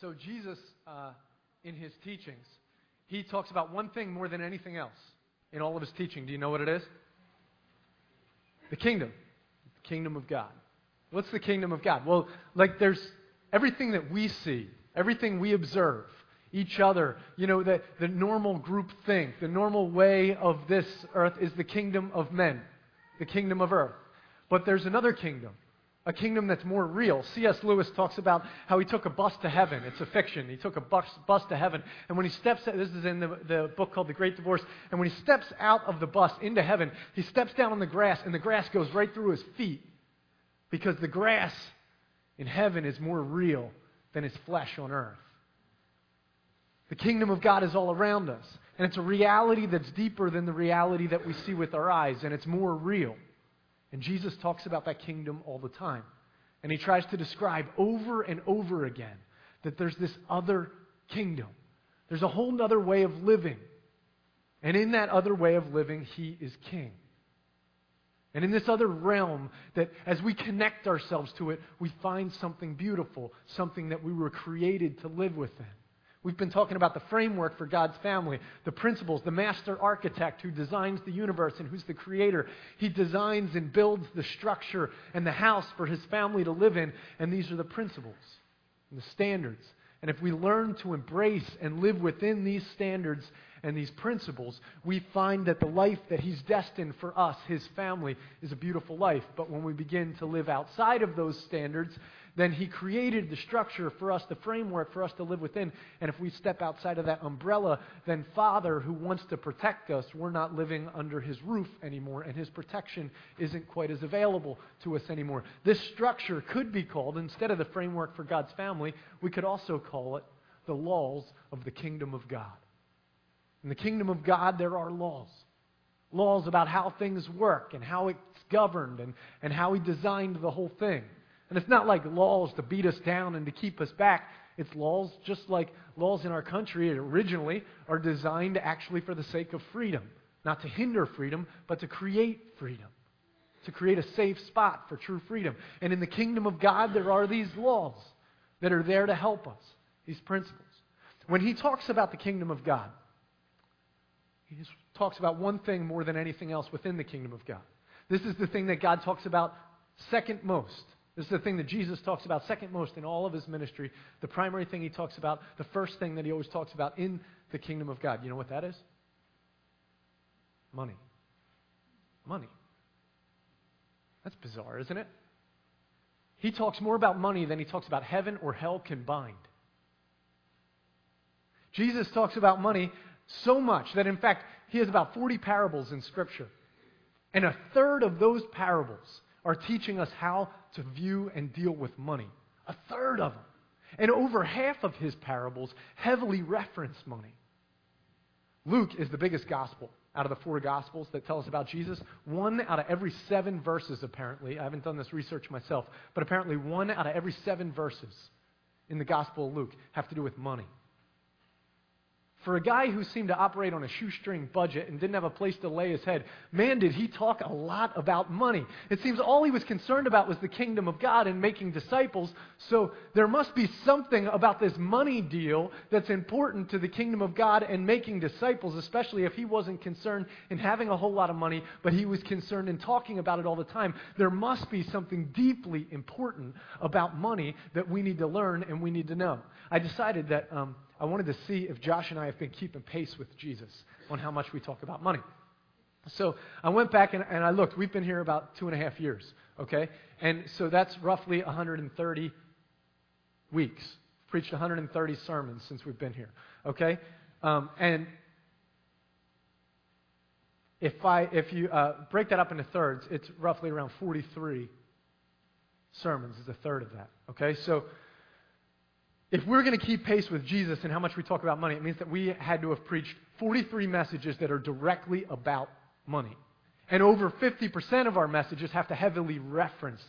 So, Jesus, uh, in his teachings, he talks about one thing more than anything else in all of his teaching. Do you know what it is? The kingdom. The kingdom of God. What's the kingdom of God? Well, like there's everything that we see, everything we observe, each other, you know, the, the normal group think, the normal way of this earth is the kingdom of men, the kingdom of earth. But there's another kingdom a kingdom that's more real. C.S. Lewis talks about how he took a bus to heaven. It's a fiction. He took a bus, bus to heaven. And when he steps, this is in the, the book called The Great Divorce, and when he steps out of the bus into heaven, he steps down on the grass, and the grass goes right through his feet. Because the grass in heaven is more real than his flesh on earth. The kingdom of God is all around us. And it's a reality that's deeper than the reality that we see with our eyes, and it's more real. And Jesus talks about that kingdom all the time. And he tries to describe over and over again that there's this other kingdom. There's a whole other way of living. And in that other way of living, he is king. And in this other realm, that as we connect ourselves to it, we find something beautiful, something that we were created to live within. We've been talking about the framework for God's family, the principles, the master architect who designs the universe and who's the creator. He designs and builds the structure and the house for his family to live in, and these are the principles and the standards. And if we learn to embrace and live within these standards and these principles, we find that the life that He's destined for us, His family, is a beautiful life. But when we begin to live outside of those standards, then He created the structure for us, the framework for us to live within. And if we step outside of that umbrella, then Father, who wants to protect us, we're not living under His roof anymore, and His protection isn't quite as available to us anymore. This structure could be called, instead of the framework for God's family, we could also call it the laws of the kingdom of God. In the kingdom of God, there are laws. Laws about how things work and how it's governed and, and how He designed the whole thing. And it's not like laws to beat us down and to keep us back. It's laws just like laws in our country originally are designed actually for the sake of freedom. Not to hinder freedom, but to create freedom. To create a safe spot for true freedom. And in the kingdom of God, there are these laws that are there to help us, these principles. When he talks about the kingdom of God, he talks about one thing more than anything else within the kingdom of God. This is the thing that God talks about second most. This is the thing that Jesus talks about second most in all of his ministry. The primary thing he talks about, the first thing that he always talks about in the kingdom of God. You know what that is? Money. Money. That's bizarre, isn't it? He talks more about money than he talks about heaven or hell combined. Jesus talks about money so much that, in fact, he has about 40 parables in Scripture. And a third of those parables are teaching us how to view and deal with money. A third of them. And over half of his parables heavily reference money. Luke is the biggest gospel out of the four gospels that tell us about Jesus. One out of every seven verses, apparently, I haven't done this research myself, but apparently one out of every seven verses in the gospel of Luke have to do with money. For a guy who seemed to operate on a shoestring budget and didn't have a place to lay his head, man, did he talk a lot about money. It seems all he was concerned about was the kingdom of God and making disciples. So there must be something about this money deal that's important to the kingdom of God and making disciples, especially if he wasn't concerned in having a whole lot of money, but he was concerned in talking about it all the time. There must be something deeply important about money that we need to learn and we need to know. I decided that. Um, I wanted to see if Josh and I have been keeping pace with Jesus on how much we talk about money. So I went back and, and I looked. We've been here about two and a half years, okay? And so that's roughly 130 weeks. Preached 130 sermons since we've been here, okay? Um, and if I if you uh, break that up into thirds, it's roughly around 43 sermons is a third of that. Okay, so if we're going to keep pace with Jesus and how much we talk about money, it means that we had to have preached 43 messages that are directly about money. And over 50% of our messages have to heavily reference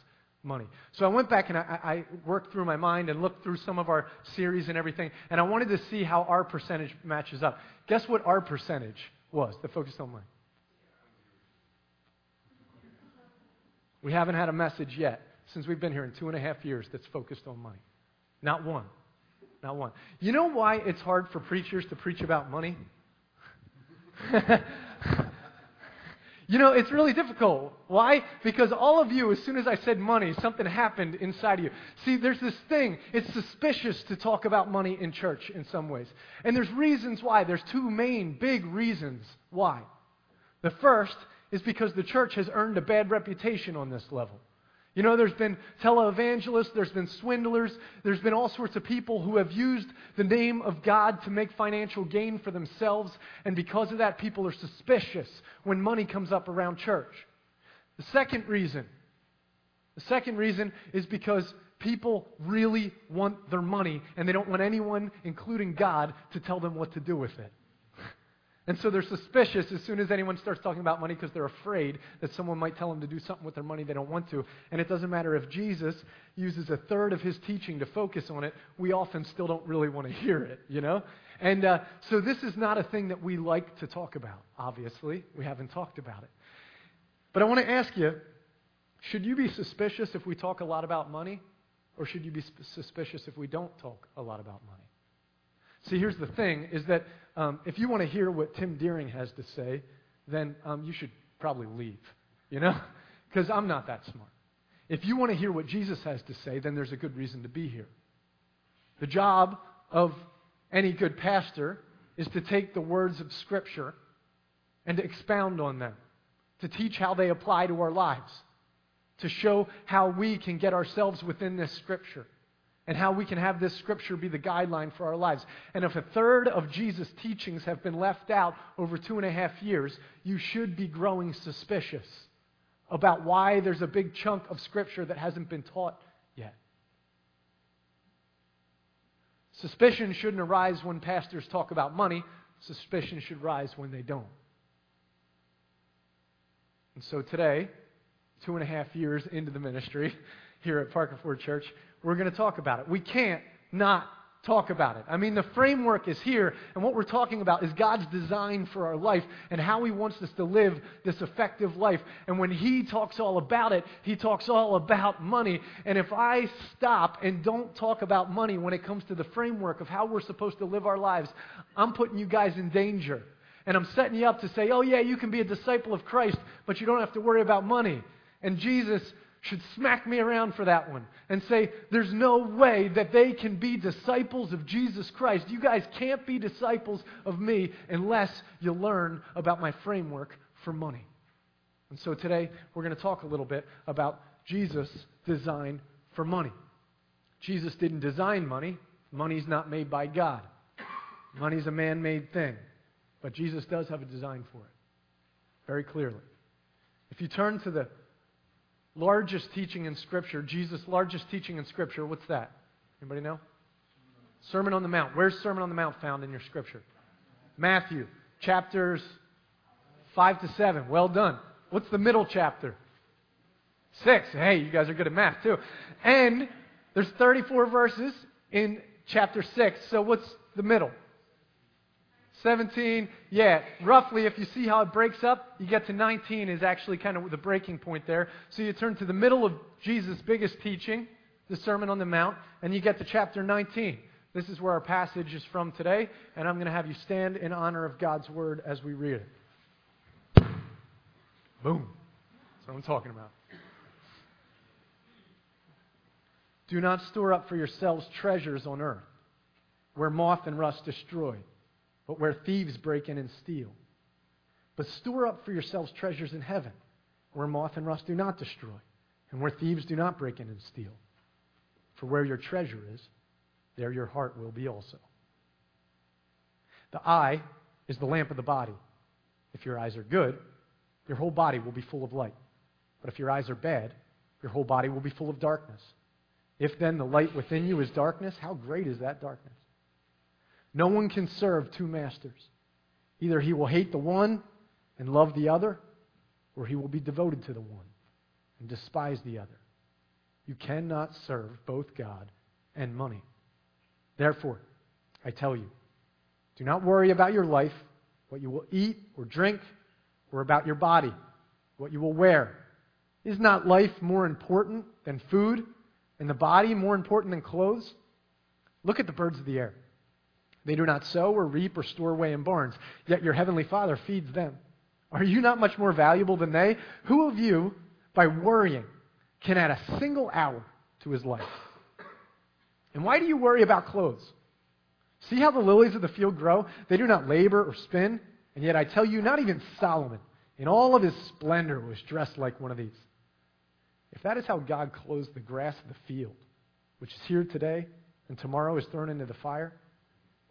money. So I went back and I, I, worked through my mind and looked through some of our series and everything, and I wanted to see how our percentage matches up. Guess what our percentage was that focused on money? We haven't had a message yet since we've been here in two and a half years that's focused on money. Not one. Not one. You know why it's hard for preachers to preach about money? you know, it's really difficult. Why? Because all of you, as soon as I said money, something happened inside of you. See, there's this thing, it's suspicious to talk about money in church in some ways. And there's reasons why. There's two main big reasons why. The first is because the church has earned a bad reputation on this level. You know, there's been televangelists, there's been swindlers, there's been all sorts of people who have used the name of God to make financial gain for themselves, and because of that, people are suspicious when money comes up around church. The second reason, the second reason is because people really want their money, and they don't want anyone, including God, to tell them what to do with it. And so they're suspicious as soon as anyone starts talking about money because they're afraid that someone might tell them to do something with their money they don't want to. And it doesn't matter if Jesus uses a third of his teaching to focus on it, we often still don't really want to hear it, you know? And uh, so this is not a thing that we like to talk about, obviously. We haven't talked about it. But I want to ask you should you be suspicious if we talk a lot about money? Or should you be suspicious if we don't talk a lot about money? See, here's the thing is that um, if you want to hear what Tim Deering has to say, then um, you should probably leave, you know? Because I'm not that smart. If you want to hear what Jesus has to say, then there's a good reason to be here. The job of any good pastor is to take the words of Scripture and to expound on them, to teach how they apply to our lives, to show how we can get ourselves within this Scripture and how we can have this scripture be the guideline for our lives. And if a third of Jesus' teachings have been left out over two and a half years, you should be growing suspicious about why there's a big chunk of scripture that hasn't been taught yet. Suspicion shouldn't arise when pastors talk about money. Suspicion should rise when they don't. And so today, two and a half years into the ministry here at Parker Ford Church, we're going to talk about it. We can't not talk about it. I mean, the framework is here, and what we're talking about is God's design for our life and how He wants us to live this effective life. And when He talks all about it, He talks all about money. And if I stop and don't talk about money when it comes to the framework of how we're supposed to live our lives, I'm putting you guys in danger. And I'm setting you up to say, oh, yeah, you can be a disciple of Christ, but you don't have to worry about money. And Jesus should smack me around for that one and say, There's no way that they can be disciples of Jesus Christ. You guys can't be disciples of me unless you learn about my framework for money. And so today we're going to talk a little bit about Jesus' design for money. Jesus didn't design money, money's not made by God. Money's a man made thing. But Jesus does have a design for it, very clearly. If you turn to the largest teaching in Scripture, Jesus' largest teaching in Scripture, what's that? Anybody know? Sermon on the Mount. Where's Sermon on the Mount found in your Scripture? Matthew, chapters 5 to 7. Well done. What's the middle chapter? 6. Hey, you guys are good at math, too. And there's 34 verses in chapter 6. So what's the middle? 17, yeah, roughly, if you see how it breaks up, you get to 19 is actually kind of the breaking point there. So you turn to the middle of Jesus' biggest teaching, the Sermon on the Mount, and you get to chapter 19. This is where our passage is from today, and I'm going to have you stand in honor of God's word as we read it. Boom. That's what I'm talking about. Do not store up for yourselves treasures on earth, where moth and rust destroy but where thieves break in and steal. But store up for yourselves treasures in heaven, where moth and rust do not destroy, and where thieves do not break in and steal. For where your treasure is, there your heart will be also. The eye is the lamp of the body. If your eyes are good, your whole body will be full of light. But if your eyes are bad, your whole body will be full of darkness. If then the light within you is darkness, how great is that darkness? No one can serve two masters. Either he will hate the one and love the other, or he will be devoted to the one and despise the other. You cannot serve both God and money. Therefore, I tell you, do not worry about your life, what you will eat or drink, or about your body, what you will wear. Is not life more important than food, and the body more important than clothes? Look at the birds of the air. They do not sow or reap or store away in barns, yet your heavenly Father feeds them. Are you not much more valuable than they? Who of you, by worrying, can add a single hour to his life? And why do you worry about clothes? See how the lilies of the field grow? They do not labor or spin. And yet I tell you, not even Solomon, in all of his splendor, was dressed like one of these. If that is how God clothes the grass of the field, which is here today and tomorrow is thrown into the fire,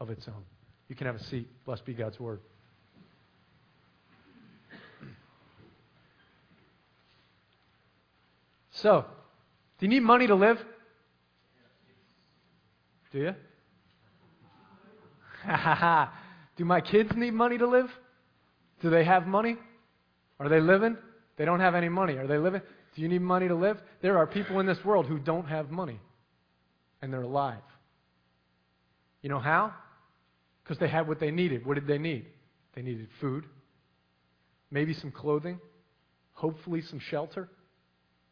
of its own. You can have a seat. Blessed be God's word. So, do you need money to live? Do you? Ha ha ha. Do my kids need money to live? Do they have money? Are they living? They don't have any money. Are they living? Do you need money to live? There are people in this world who don't have money, and they're alive. You know how? Because they had what they needed. What did they need? They needed food, maybe some clothing, hopefully some shelter.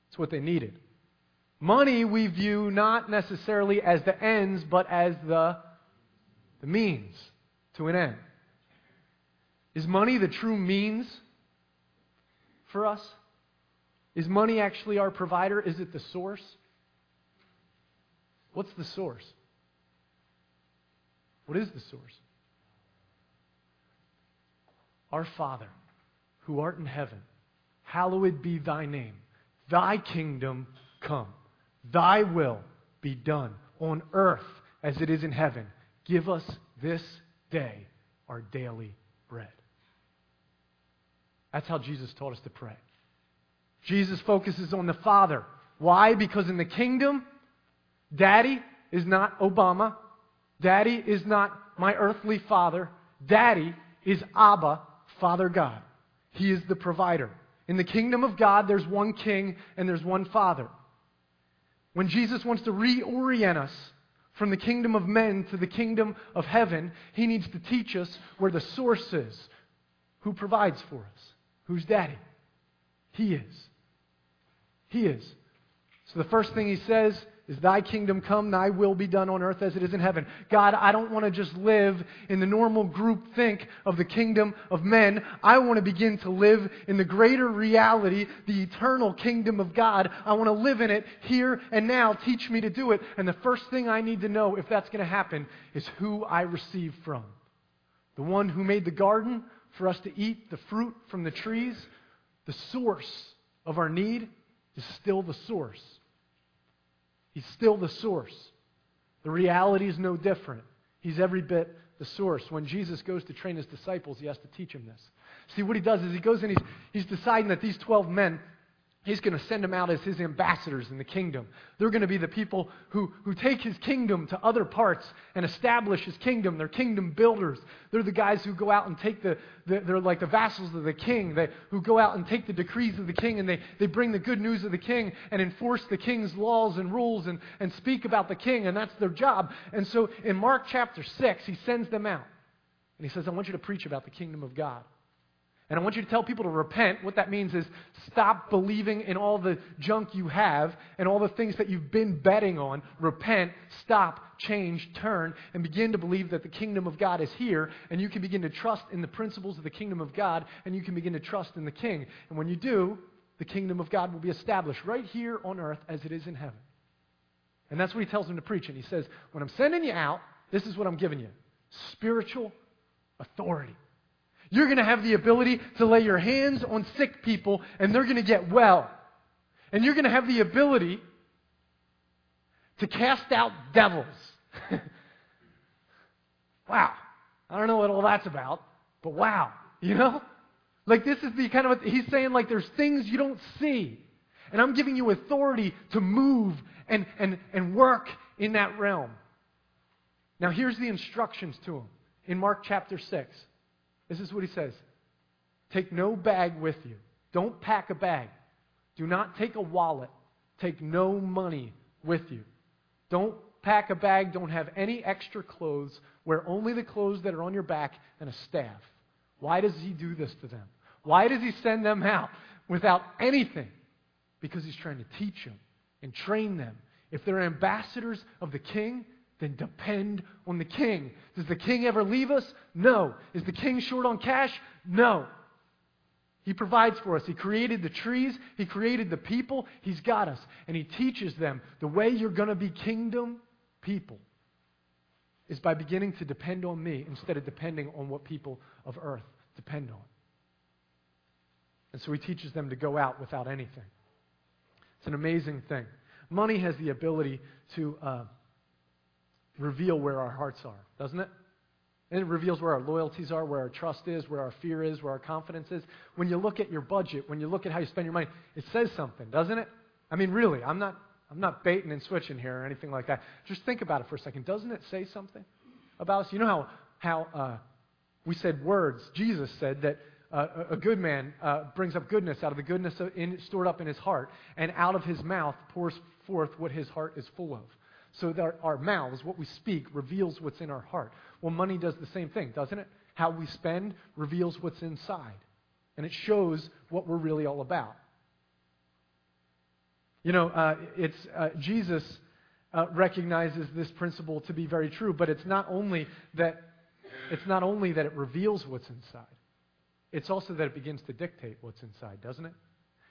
It's what they needed. Money we view not necessarily as the ends, but as the, the means to an end. Is money the true means for us? Is money actually our provider? Is it the source? What's the source? What is the source? Our Father, who art in heaven, hallowed be thy name. Thy kingdom come. Thy will be done on earth as it is in heaven. Give us this day our daily bread. That's how Jesus taught us to pray. Jesus focuses on the Father. Why? Because in the kingdom, Daddy is not Obama. Daddy is not my earthly father. Daddy is Abba, Father God. He is the provider. In the kingdom of God, there's one king and there's one father. When Jesus wants to reorient us from the kingdom of men to the kingdom of heaven, he needs to teach us where the source is. Who provides for us? Who's daddy? He is. He is. So the first thing he says is thy kingdom come, thy will be done on earth as it is in heaven. God, I don't want to just live in the normal group think of the kingdom of men. I want to begin to live in the greater reality, the eternal kingdom of God. I want to live in it here and now. Teach me to do it. And the first thing I need to know if that's going to happen is who I receive from. The one who made the garden for us to eat the fruit from the trees, the source of our need is still the source. He's still the source. The reality is no different. He's every bit the source. When Jesus goes to train his disciples, he has to teach them this. See, what he does is he goes and he's, he's deciding that these 12 men, He's going to send them out as his ambassadors in the kingdom. They're going to be the people who, who take his kingdom to other parts and establish his kingdom. They're kingdom builders. They're the guys who go out and take the, the they're like the vassals of the king, they, who go out and take the decrees of the king and they, they bring the good news of the king and enforce the king's laws and rules and, and speak about the king, and that's their job. And so in Mark chapter 6, he sends them out. And he says, I want you to preach about the kingdom of God. And I want you to tell people to repent. What that means is stop believing in all the junk you have and all the things that you've been betting on. Repent, stop, change, turn, and begin to believe that the kingdom of God is here. And you can begin to trust in the principles of the kingdom of God, and you can begin to trust in the king. And when you do, the kingdom of God will be established right here on earth as it is in heaven. And that's what he tells them to preach. And he says, When I'm sending you out, this is what I'm giving you spiritual authority. You're going to have the ability to lay your hands on sick people and they're going to get well. And you're going to have the ability to cast out devils. wow. I don't know what all that's about, but wow. You know? Like, this is the kind of, he's saying, like, there's things you don't see. And I'm giving you authority to move and, and, and work in that realm. Now, here's the instructions to him in Mark chapter 6. This is what he says Take no bag with you. Don't pack a bag. Do not take a wallet. Take no money with you. Don't pack a bag. Don't have any extra clothes. Wear only the clothes that are on your back and a staff. Why does he do this to them? Why does he send them out without anything? Because he's trying to teach them and train them. If they're ambassadors of the king, then depend on the king. Does the king ever leave us? No. Is the king short on cash? No. He provides for us. He created the trees, He created the people. He's got us. And He teaches them the way you're going to be kingdom people is by beginning to depend on me instead of depending on what people of earth depend on. And so He teaches them to go out without anything. It's an amazing thing. Money has the ability to uh, reveal where our hearts are, doesn't it? And it reveals where our loyalties are, where our trust is, where our fear is, where our confidence is. When you look at your budget, when you look at how you spend your money, it says something, doesn't it? I mean, really, I'm not, I'm not baiting and switching here or anything like that. Just think about it for a second. Doesn't it say something about us? You know how, how uh, we said words. Jesus said that uh, a good man uh, brings up goodness out of the goodness in, stored up in his heart, and out of his mouth pours forth what his heart is full of. So that our, mouths, what we speak, reveals what's in our heart. Well, money does the same thing, doesn't it? How we spend reveals what's inside. And it shows what we're really all about. You know, uh, it's uh, Jesus uh, recognizes this principle to be very true, but it's not only that it's not only that it reveals what's inside. It's also that it begins to dictate what's inside, doesn't it?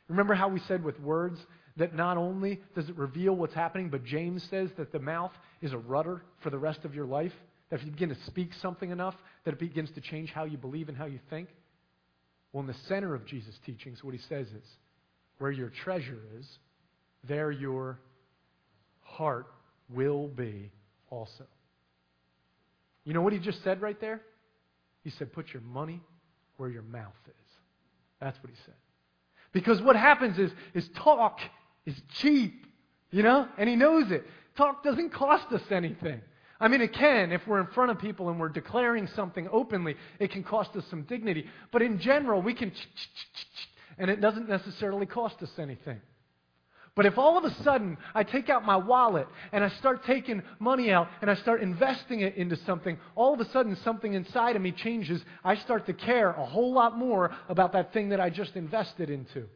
Remember how we said with words that not only does it reveal what's happening, but James says that the mouth is a rudder for the rest of your life? That if you begin to speak something enough, that it begins to change how you believe and how you think? Well, in the center of Jesus' teachings, what he says is where your treasure is, there your heart will be also. You know what he just said right there? He said, Put your money where your mouth is. That's what he said. Because what happens is, is talk is cheap, you know? And he knows it. Talk doesn't cost us anything. I mean, it can if we're in front of people and we're declaring something openly. It can cost us some dignity. But in general, we can, and it doesn't necessarily cost us anything. But if all of a sudden I take out my wallet and I start taking money out and I start investing it into something, all of a sudden something inside of me changes. I start to care a whole lot more about that thing that I just invested into.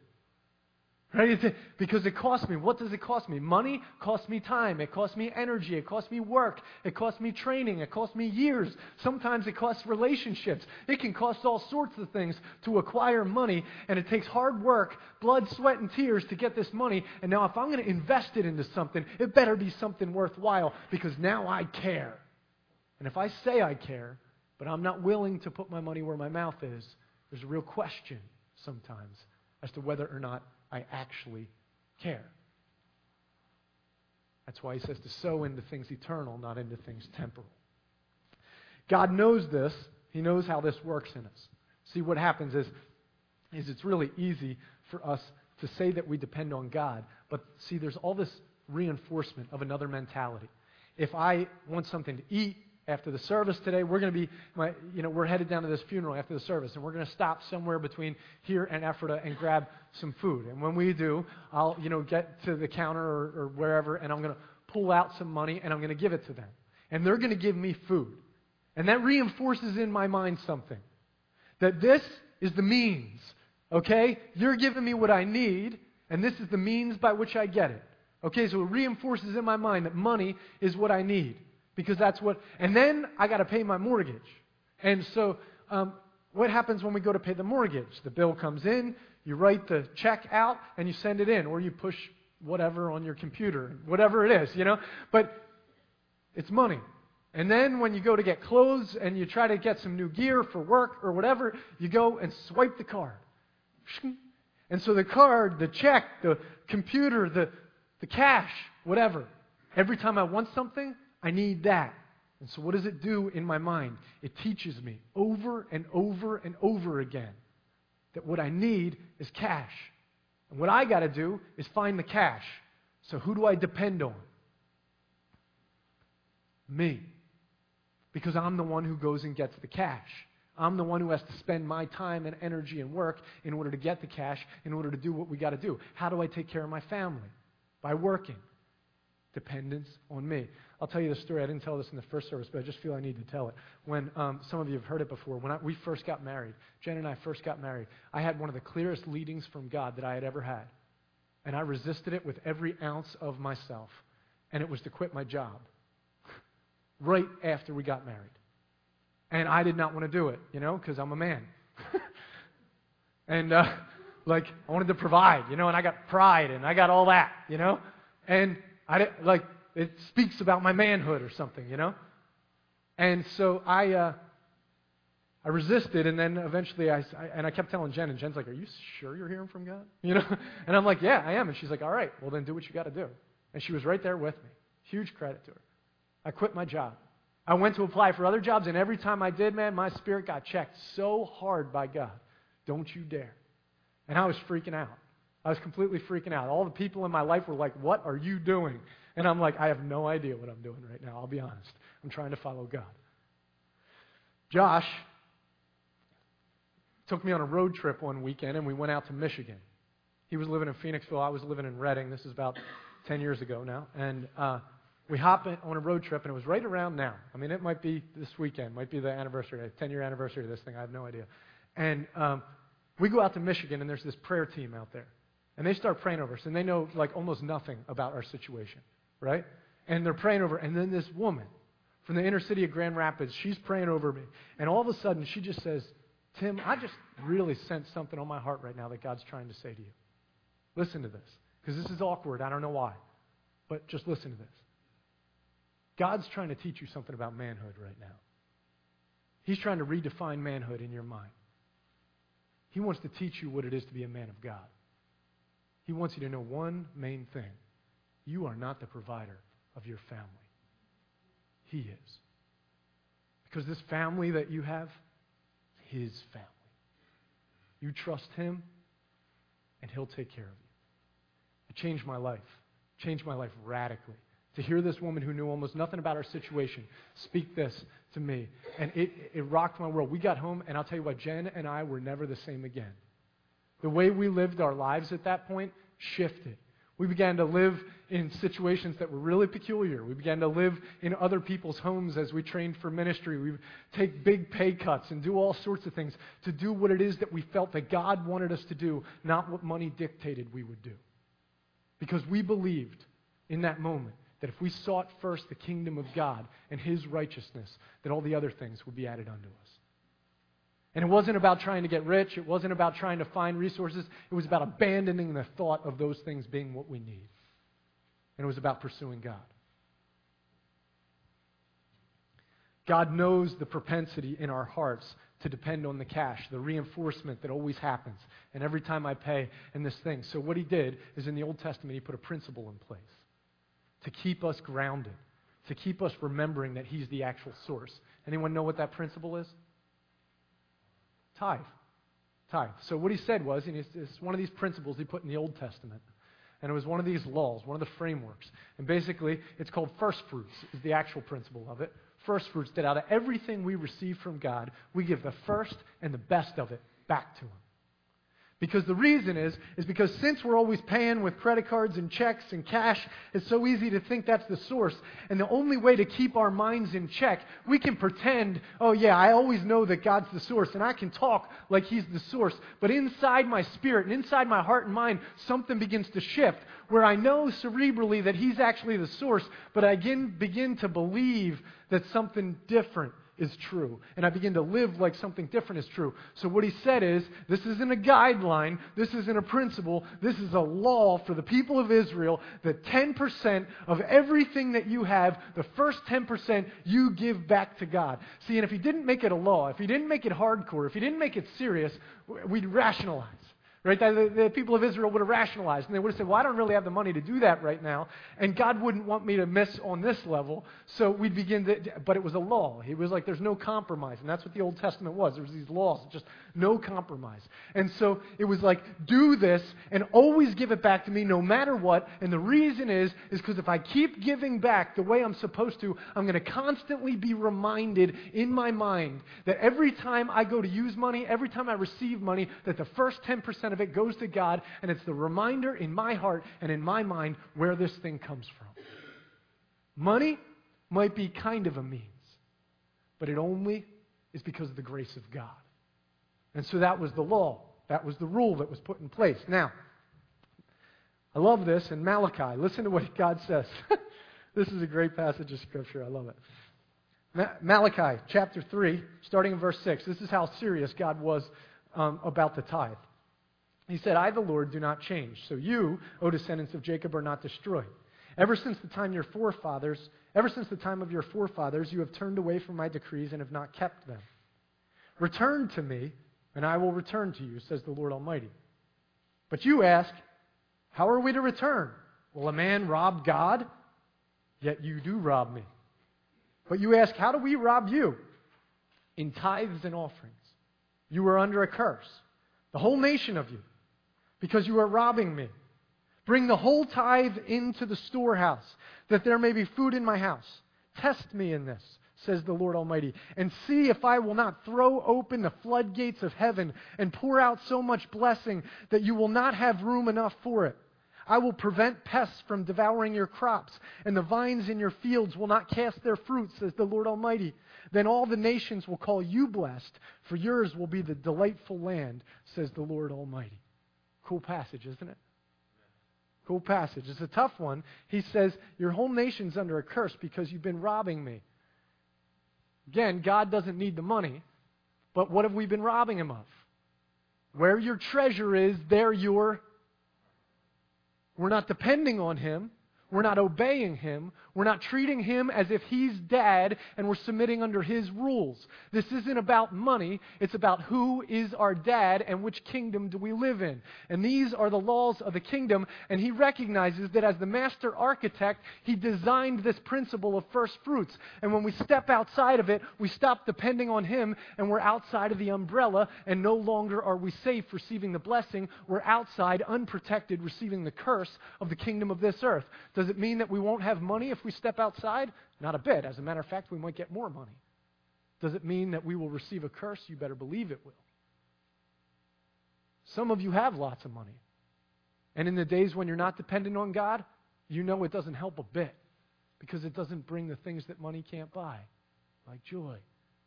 Right? Because it costs me. What does it cost me? Money costs me time. It costs me energy. It costs me work. It costs me training. It costs me years. Sometimes it costs relationships. It can cost all sorts of things to acquire money, and it takes hard work, blood, sweat, and tears to get this money. And now, if I'm going to invest it into something, it better be something worthwhile because now I care. And if I say I care, but I'm not willing to put my money where my mouth is, there's a real question sometimes as to whether or not I actually care. That's why he says to sow into things eternal, not into things temporal. God knows this. He knows how this works in us. See, what happens is, is it's really easy for us to say that we depend on God, but see, there's all this reinforcement of another mentality. If I want something to eat, after the service today. We're going to be, my, you know, we're headed down to this funeral after the service, and we're going to stop somewhere between here and Ephrata and grab some food. And when we do, I'll, you know, get to the counter or, or wherever, and I'm going to pull out some money and I'm going to give it to them. And they're going to give me food. And that reinforces in my mind something that this is the means, okay? You're giving me what I need, and this is the means by which I get it. Okay, so it reinforces in my mind that money is what I need because that's what, and then I got to pay my mortgage. And so, um, what happens when we go to pay the mortgage? The bill comes in, you write the check out, and you send it in, or you push whatever on your computer, whatever it is, you know? But it's money. And then when you go to get clothes and you try to get some new gear for work or whatever, you go and swipe the card. And so the card, the check, the computer, the, the cash, whatever, every time I want something, I need that. And so, what does it do in my mind? It teaches me over and over and over again that what I need is cash. And what I got to do is find the cash. So, who do I depend on? Me. because I'm the one who goes and gets the cash. I'm the one who has to spend my time and energy and work in order to get the cash, in order to do what we got to do. How do I take care of my family? By working. Dependence on me. I'll tell you the story. I didn't tell this in the first service, but I just feel I need to tell it. When um, some of you have heard it before, when I, we first got married, Jen and I first got married, I had one of the clearest leadings from God that I had ever had. And I resisted it with every ounce of myself. And it was to quit my job right after we got married. And I did not want to do it, you know, because I'm a man. and, uh, like, I wanted to provide, you know, and I got pride and I got all that, you know. And I didn't like, it speaks about my manhood or something, you know. And so I, uh, I resisted, and then eventually I, I, and I kept telling Jen, and Jen's like, "Are you sure you're hearing from God?" You know, and I'm like, "Yeah, I am." And she's like, "All right, well then do what you got to do." And she was right there with me. Huge credit to her. I quit my job. I went to apply for other jobs, and every time I did, man, my spirit got checked so hard by God. Don't you dare. And I was freaking out. I was completely freaking out. All the people in my life were like, What are you doing? And I'm like, I have no idea what I'm doing right now. I'll be honest. I'm trying to follow God. Josh took me on a road trip one weekend, and we went out to Michigan. He was living in Phoenixville. I was living in Reading. This is about 10 years ago now. And uh, we hop on a road trip, and it was right around now. I mean, it might be this weekend, might be the anniversary, 10 year anniversary of this thing. I have no idea. And um, we go out to Michigan, and there's this prayer team out there. And they start praying over us, and they know like almost nothing about our situation, right? And they're praying over, and then this woman from the inner city of Grand Rapids, she's praying over me. And all of a sudden, she just says, Tim, I just really sense something on my heart right now that God's trying to say to you. Listen to this, because this is awkward. I don't know why. But just listen to this. God's trying to teach you something about manhood right now. He's trying to redefine manhood in your mind. He wants to teach you what it is to be a man of God. He wants you to know one main thing you are not the provider of your family, He is. Because this family that you have, His family. You trust Him, and He'll take care of you. It changed my life, changed my life radically to hear this woman who knew almost nothing about our situation speak this to me. And it, it rocked my world. We got home, and I'll tell you what, Jen and I were never the same again. The way we lived our lives at that point shifted. We began to live in situations that were really peculiar. We began to live in other people's homes as we trained for ministry. We take big pay cuts and do all sorts of things to do what it is that we felt that God wanted us to do, not what money dictated we would do. Because we believed in that moment that if we sought first the kingdom of God and his righteousness, that all the other things would be added unto us. And it wasn't about trying to get rich. It wasn't about trying to find resources. It was about abandoning the thought of those things being what we need. And it was about pursuing God. God knows the propensity in our hearts to depend on the cash, the reinforcement that always happens. And every time I pay in this thing. So, what he did is in the Old Testament, he put a principle in place to keep us grounded, to keep us remembering that He's the actual source. Anyone know what that principle is? Tithe. Tithe. So what he said was, and it's one of these principles he put in the Old Testament. And it was one of these laws, one of the frameworks. And basically, it's called first fruits, is the actual principle of it. First fruits, that out of everything we receive from God, we give the first and the best of it back to Him. Because the reason is, is because since we're always paying with credit cards and checks and cash, it's so easy to think that's the source. And the only way to keep our minds in check, we can pretend, oh yeah, I always know that God's the source, and I can talk like He's the source. But inside my spirit and inside my heart and mind, something begins to shift where I know cerebrally that He's actually the source, but I begin, begin to believe that something different is true. And I begin to live like something different is true. So what he said is this isn't a guideline, this isn't a principle, this is a law for the people of Israel that 10% of everything that you have, the first 10% you give back to God. See, and if he didn't make it a law, if he didn't make it hardcore, if he didn't make it serious, we'd rationalize. Right? The, the, people of Israel would have rationalized and they would have said, Well, I don't really have the money to do that right now, and God wouldn't want me to miss on this level. So we'd begin to, but it was a law. He was like, There's no compromise. And that's what the Old Testament was. There was these laws, just no compromise. And so it was like, Do this and always give it back to me no matter what. And the reason is, is because if I keep giving back the way I'm supposed to, I'm going to constantly be reminded in my mind that every time I go to use money, every time I receive money, that the first 10% of it goes to God, and it's the reminder in my heart and in my mind where this thing comes from. Money might be kind of a means, but it only is because of the grace of God. And so that was the law. That was the rule that was put in place. Now, I love this in Malachi. Listen to what God says. this is a great passage of Scripture. I love it. Malachi chapter 3, starting in verse 6. This is how serious God was um, about the tithe. He said, I, the Lord, do not change. So you, O descendants of Jacob, are not destroyed. Ever since the time your forefathers, ever since the time of your forefathers, you have turned away from my decrees and have not kept them. Return to me, and I will return to you, says the Lord Almighty. But you ask, How are we to return? Will a man rob God? Yet you do rob me. But you ask, How do we rob you? In tithes and offerings. You are under a curse, the whole nation of you because you are robbing me. Bring the whole tithe into the storehouse, that there may be food in my house. Test me in this, says the Lord Almighty, and see if I will not throw open the floodgates of heaven and pour out so much blessing that you will not have room enough for it. I will prevent pests from devouring your crops, and the vines in your fields will not cast their fruit, says the Lord Almighty. Then all the nations will call you blessed, for yours will be the delightful land, says the Lord Almighty. Cool passage, isn't it? Cool passage. It's a tough one. He says, Your whole nation's under a curse because you've been robbing me. Again, God doesn't need the money, but what have we been robbing him of? Where your treasure is, there your. We're not depending on him. We're not obeying him. We're not treating him as if he's dad and we're submitting under his rules. This isn't about money. It's about who is our dad and which kingdom do we live in. And these are the laws of the kingdom. And he recognizes that as the master architect, he designed this principle of first fruits. And when we step outside of it, we stop depending on him and we're outside of the umbrella and no longer are we safe receiving the blessing. We're outside, unprotected, receiving the curse of the kingdom of this earth. Does it mean that we won't have money if we step outside? Not a bit. As a matter of fact, we might get more money. Does it mean that we will receive a curse? You better believe it will. Some of you have lots of money. And in the days when you're not dependent on God, you know it doesn't help a bit because it doesn't bring the things that money can't buy, like joy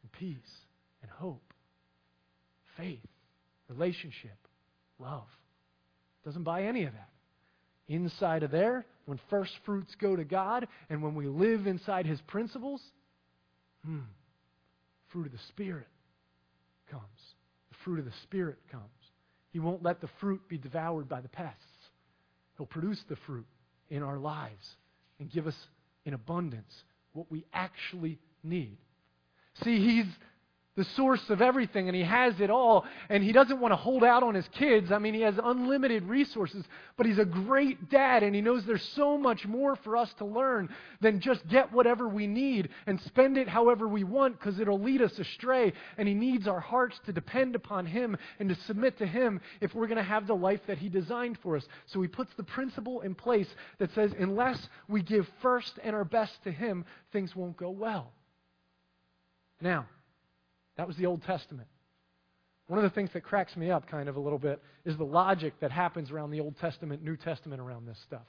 and peace and hope, faith, relationship, love. It doesn't buy any of that. Inside of there, when first fruits go to God and when we live inside His principles, hmm, fruit of the Spirit comes. The fruit of the Spirit comes. He won't let the fruit be devoured by the pests. He'll produce the fruit in our lives and give us in abundance what we actually need. See, He's the source of everything and he has it all and he doesn't want to hold out on his kids. I mean, he has unlimited resources, but he's a great dad and he knows there's so much more for us to learn than just get whatever we need and spend it however we want because it'll lead us astray. And he needs our hearts to depend upon him and to submit to him if we're going to have the life that he designed for us. So he puts the principle in place that says unless we give first and our best to him, things won't go well. Now, that was the Old Testament. One of the things that cracks me up kind of a little bit is the logic that happens around the Old Testament, New Testament around this stuff.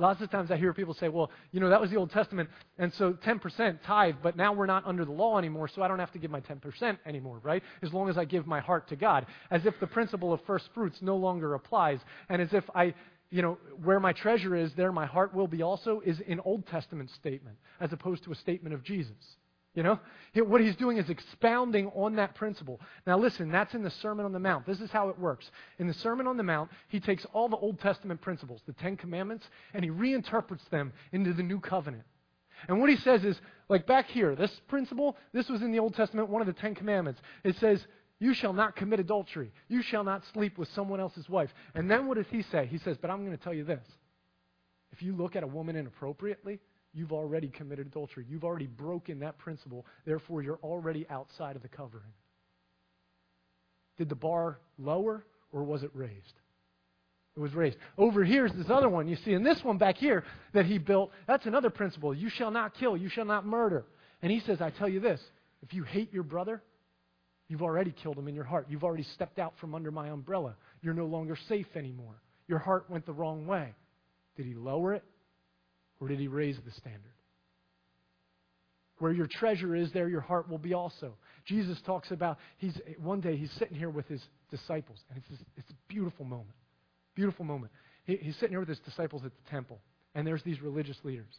Lots of times I hear people say, well, you know, that was the Old Testament, and so 10% tithe, but now we're not under the law anymore, so I don't have to give my 10% anymore, right? As long as I give my heart to God. As if the principle of first fruits no longer applies, and as if I, you know, where my treasure is, there my heart will be also, is an Old Testament statement, as opposed to a statement of Jesus. You know? What he's doing is expounding on that principle. Now, listen, that's in the Sermon on the Mount. This is how it works. In the Sermon on the Mount, he takes all the Old Testament principles, the Ten Commandments, and he reinterprets them into the New Covenant. And what he says is, like back here, this principle, this was in the Old Testament, one of the Ten Commandments. It says, You shall not commit adultery. You shall not sleep with someone else's wife. And then what does he say? He says, But I'm going to tell you this. If you look at a woman inappropriately, you've already committed adultery. You've already broken that principle. Therefore, you're already outside of the covering. Did the bar lower or was it raised? It was raised. Over here is this other one. You see, in this one back here that he built, that's another principle. You shall not kill. You shall not murder. And he says, I tell you this if you hate your brother, you've already killed him in your heart. You've already stepped out from under my umbrella. You're no longer safe anymore. Your heart went the wrong way. Did he lower it or did he raise the standard? Where your treasure is, there your heart will be also. Jesus talks about, he's, one day he's sitting here with his disciples, and it's, it's a beautiful moment. Beautiful moment. He, he's sitting here with his disciples at the temple, and there's these religious leaders.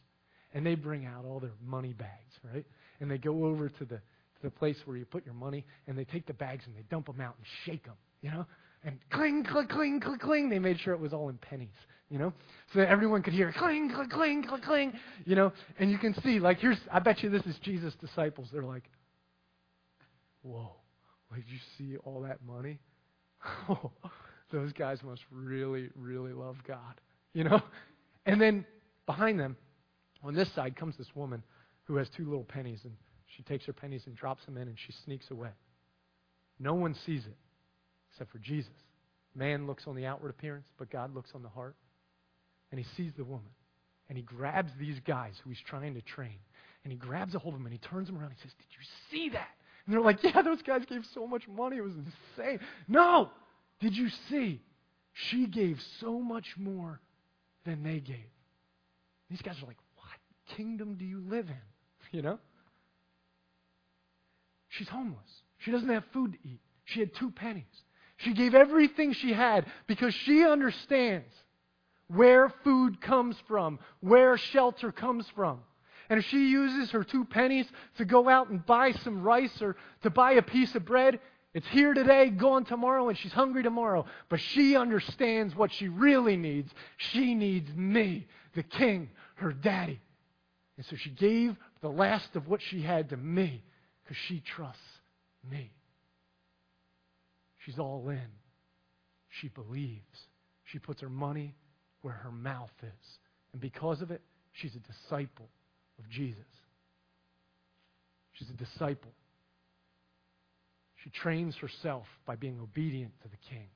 And they bring out all their money bags, right? And they go over to the, to the place where you put your money, and they take the bags and they dump them out and shake them, you know? And cling, cling, cling, cling, cling. They made sure it was all in pennies you know, so that everyone could hear cling, cling, cling, cling, cling, you know, and you can see, like, here's, I bet you this is Jesus' disciples. They're like, whoa, did you see all that money? Oh, those guys must really, really love God, you know? And then behind them, on this side, comes this woman who has two little pennies, and she takes her pennies and drops them in, and she sneaks away. No one sees it except for Jesus. Man looks on the outward appearance, but God looks on the heart and he sees the woman. And he grabs these guys who he's trying to train. And he grabs a hold of them and he turns them around. And he says, Did you see that? And they're like, Yeah, those guys gave so much money. It was insane. No! Did you see? She gave so much more than they gave. These guys are like, What kingdom do you live in? You know? She's homeless. She doesn't have food to eat. She had two pennies. She gave everything she had because she understands where food comes from, where shelter comes from. And if she uses her two pennies to go out and buy some rice or to buy a piece of bread, it's here today, gone tomorrow, and she's hungry tomorrow. But she understands what she really needs. She needs me, the king, her daddy. And so she gave the last of what she had to me because she trusts me. She's all in. She believes. She puts her money where her mouth is. And because of it, she's a disciple of Jesus. She's a disciple. She trains herself by being obedient to the king.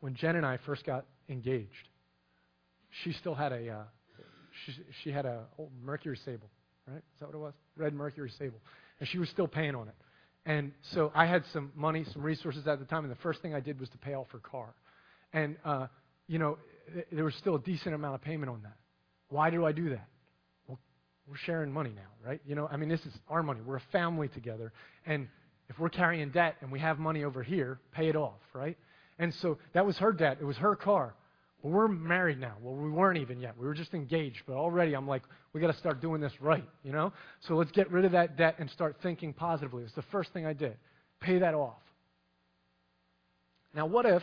When Jen and I first got engaged, she still had a uh, she, she had a old Mercury Sable, right? Is that what it was? Red Mercury Sable, and she was still paying on it. And so I had some money, some resources at the time, and the first thing I did was to pay off her car. And, uh, you know, there was still a decent amount of payment on that. Why do I do that? Well, we're sharing money now, right? You know, I mean, this is our money. We're a family together. And if we're carrying debt and we have money over here, pay it off, right? And so that was her debt. It was her car. Well, we're married now. Well, we weren't even yet. We were just engaged. But already I'm like, we got to start doing this right, you know? So let's get rid of that debt and start thinking positively. It's the first thing I did. Pay that off. Now, what if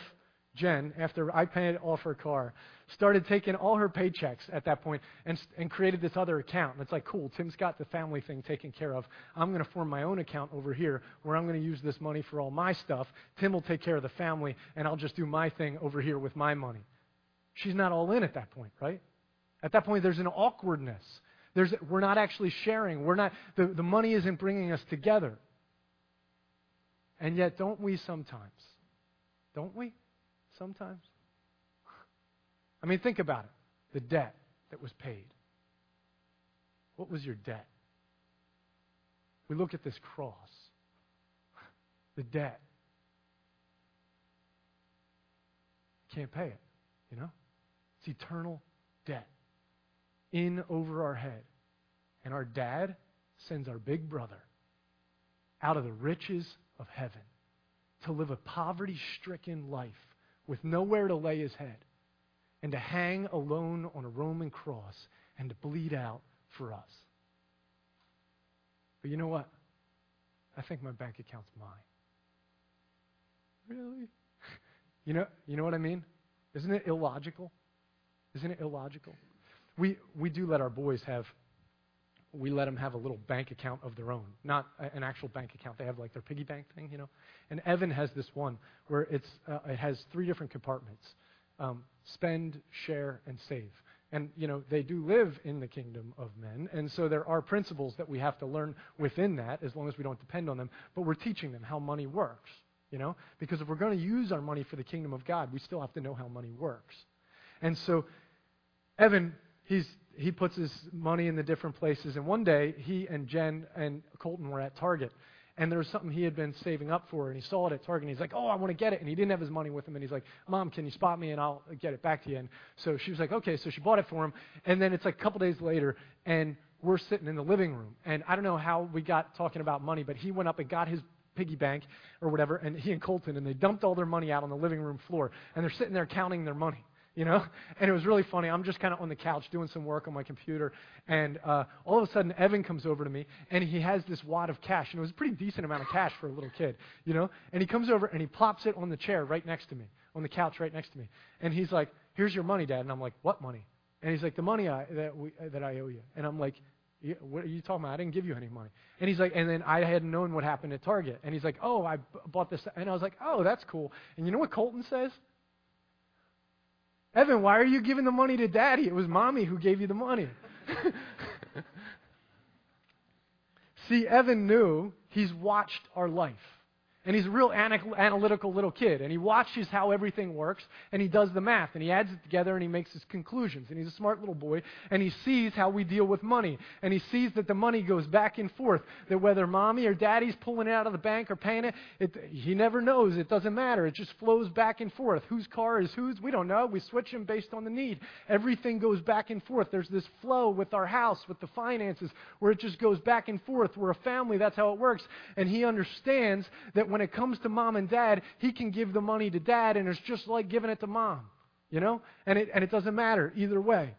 Jen, after I paid off her car, started taking all her paychecks at that point and, and created this other account? And it's like, cool, Tim's got the family thing taken care of. I'm going to form my own account over here where I'm going to use this money for all my stuff. Tim will take care of the family, and I'll just do my thing over here with my money she's not all in at that point, right? At that point, there's an awkwardness. There's, we're not actually sharing. We're not, the, the money isn't bringing us together. And yet, don't we sometimes? Don't we? Sometimes? I mean, think about it the debt that was paid. What was your debt? We look at this cross, the debt. Can't pay it, you know? It's eternal debt in over our head. And our dad sends our big brother out of the riches of heaven to live a poverty stricken life with nowhere to lay his head and to hang alone on a Roman cross and to bleed out for us. But you know what? I think my bank account's mine. Really? You know, you know what I mean? Isn't it illogical? Isn't it illogical? We, we do let our boys have we let them have a little bank account of their own, not an actual bank account. They have like their piggy bank thing, you know. And Evan has this one where it's uh, it has three different compartments: um, spend, share, and save. And you know they do live in the kingdom of men, and so there are principles that we have to learn within that, as long as we don't depend on them. But we're teaching them how money works, you know, because if we're going to use our money for the kingdom of God, we still have to know how money works. And so, Evan, he's he puts his money in the different places. And one day, he and Jen and Colton were at Target. And there was something he had been saving up for, and he saw it at Target. And he's like, "Oh, I want to get it." And he didn't have his money with him. And he's like, "Mom, can you spot me, and I'll get it back to you." And so she was like, "Okay." So she bought it for him. And then it's like a couple days later, and we're sitting in the living room. And I don't know how we got talking about money, but he went up and got his piggy bank or whatever, and he and Colton, and they dumped all their money out on the living room floor. And they're sitting there counting their money you know? And it was really funny. I'm just kind of on the couch doing some work on my computer, and uh, all of a sudden, Evan comes over to me, and he has this wad of cash, and it was a pretty decent amount of cash for a little kid, you know? And he comes over and he plops it on the chair right next to me, on the couch right next to me, and he's like, "Here's your money, Dad." And I'm like, "What money?" And he's like, "The money I, that we, that I owe you." And I'm like, what are you talking about? I didn't give you any money. And he's like, and then I hadn't known what happened at Target. And he's like, oh, I b- bought this. And I was like, oh, that's cool. And you know what Colton says? Evan, why are you giving the money to daddy? It was mommy who gave you the money. See, Evan knew he's watched our life. And he's a real analytical little kid. And he watches how everything works, and he does the math, and he adds it together, and he makes his conclusions. And he's a smart little boy, and he sees how we deal with money. And he sees that the money goes back and forth, that whether mommy or daddy's pulling it out of the bank or paying it, it he never knows. It doesn't matter. It just flows back and forth. Whose car is whose? We don't know. We switch them based on the need. Everything goes back and forth. There's this flow with our house, with the finances, where it just goes back and forth. We're a family. That's how it works. And he understands that when it comes to mom and dad, he can give the money to dad, and it's just like giving it to mom. You know? And it, and it doesn't matter either way.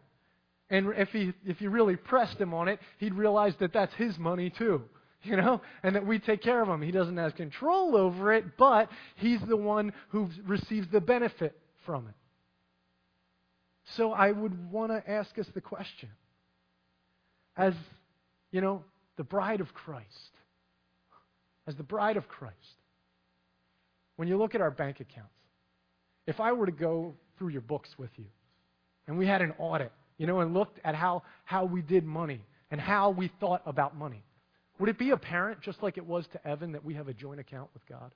And if he, if you really pressed him on it, he'd realize that that's his money too. You know? And that we take care of him. He doesn't have control over it, but he's the one who receives the benefit from it. So I would want to ask us the question as, you know, the bride of Christ, as the bride of Christ, when you look at our bank accounts, if I were to go through your books with you and we had an audit, you know, and looked at how, how we did money and how we thought about money, would it be apparent, just like it was to Evan, that we have a joint account with God?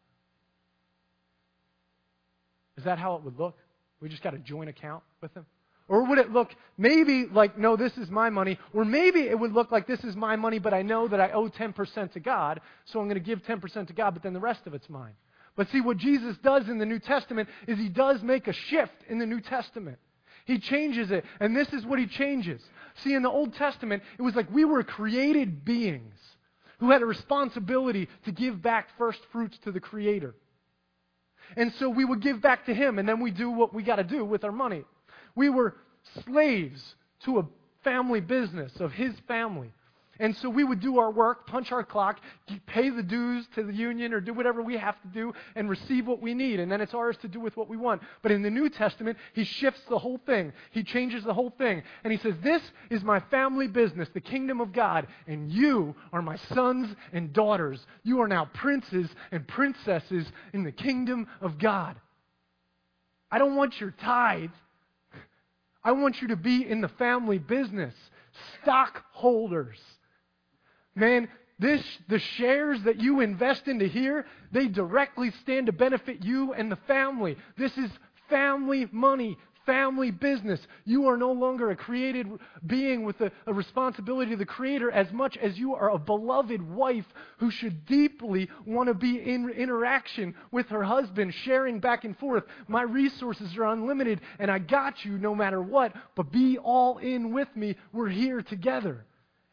Is that how it would look? We just got a joint account with Him? Or would it look maybe like, no, this is my money? Or maybe it would look like this is my money, but I know that I owe 10% to God, so I'm going to give 10% to God, but then the rest of it's mine. But see, what Jesus does in the New Testament is he does make a shift in the New Testament. He changes it, and this is what he changes. See, in the Old Testament, it was like we were created beings who had a responsibility to give back first fruits to the Creator. And so we would give back to Him, and then we do what we got to do with our money. We were slaves to a family business of His family. And so we would do our work, punch our clock, pay the dues to the union, or do whatever we have to do and receive what we need. And then it's ours to do with what we want. But in the New Testament, he shifts the whole thing. He changes the whole thing. And he says, This is my family business, the kingdom of God. And you are my sons and daughters. You are now princes and princesses in the kingdom of God. I don't want your tithe. I want you to be in the family business, stockholders. Man, this, the shares that you invest into here, they directly stand to benefit you and the family. This is family money, family business. You are no longer a created being with a, a, responsibility to the Creator as much as you are a beloved wife who should deeply want to be in interaction with her husband, sharing back and forth. My resources are unlimited, and I got you no matter what, but be all in with me. We're here together.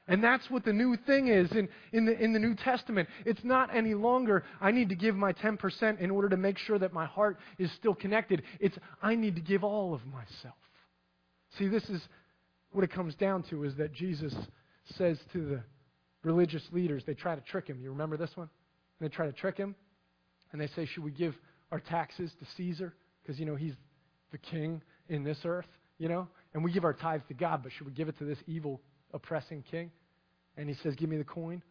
And that's what the new thing is in, in, the, in the New Testament. It's not any longer, I need to give my 10% in order to make sure that my heart is still connected. It's, I need to give all of myself. See, this is what it comes down to is that Jesus says to the religious leaders, they try to trick him. You remember this one? And They try to trick him, and they say, Should we give our taxes to Caesar? Because, you know, he's the king in this earth, you know? And we give our tithes to God, but should we give it to this evil oppressing king. and he says, Give me the coin.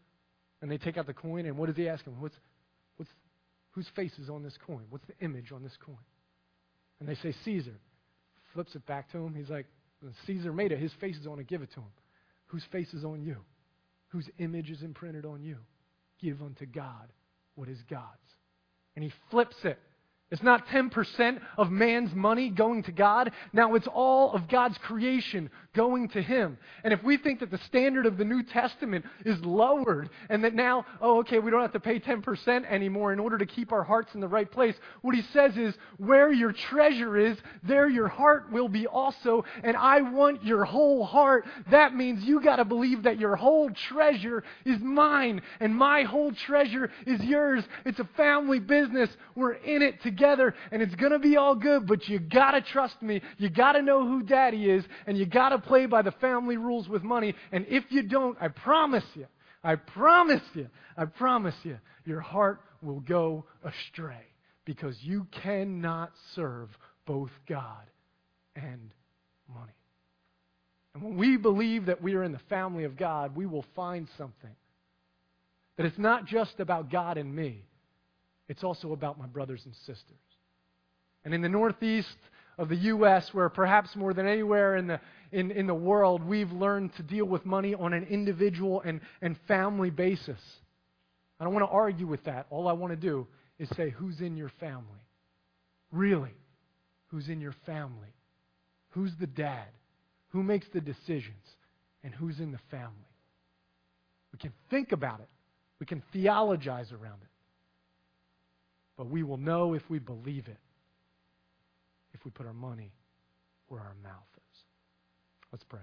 And they take out the coin, and what does he ask him? What's, what's, whose face is on this coin? What's the image on this coin? And they say, Caesar. Flips it back to him. He's like, Caesar made it. His face is on it. Give it to him. Whose face is on you? Whose image is imprinted on you? Give unto God what is God's. And he flips it. It's not 10% of man's money going to God. Now it's all of God's creation going to Him. And if we think that the standard of the New Testament is lowered and that now, oh, okay, we don't have to pay 10% anymore in order to keep our hearts in the right place, what He says is, where your treasure is, there your heart will be also. And I want your whole heart. That means you got to believe that your whole treasure is mine and my whole treasure is yours. It's a family business. We're in it together together and it's going to be all good, but you got to trust me. You got to know who daddy is and you got to play by the family rules with money. And if you don't, I promise you, I promise you, I promise you, your heart will go astray because you cannot serve both God and money. And when we believe that we are in the family of God, we will find something. That it's not just about God and me, it's also about my brothers and sisters. And in the northeast of the U.S., where perhaps more than anywhere in the, in, in the world, we've learned to deal with money on an individual and, and family basis. I don't want to argue with that. All I want to do is say, who's in your family? Really? Who's in your family? Who's the dad? Who makes the decisions? And who's in the family? We can think about it. We can theologize around it. But we will know if we believe it, if we put our money where our mouth is. Let's pray.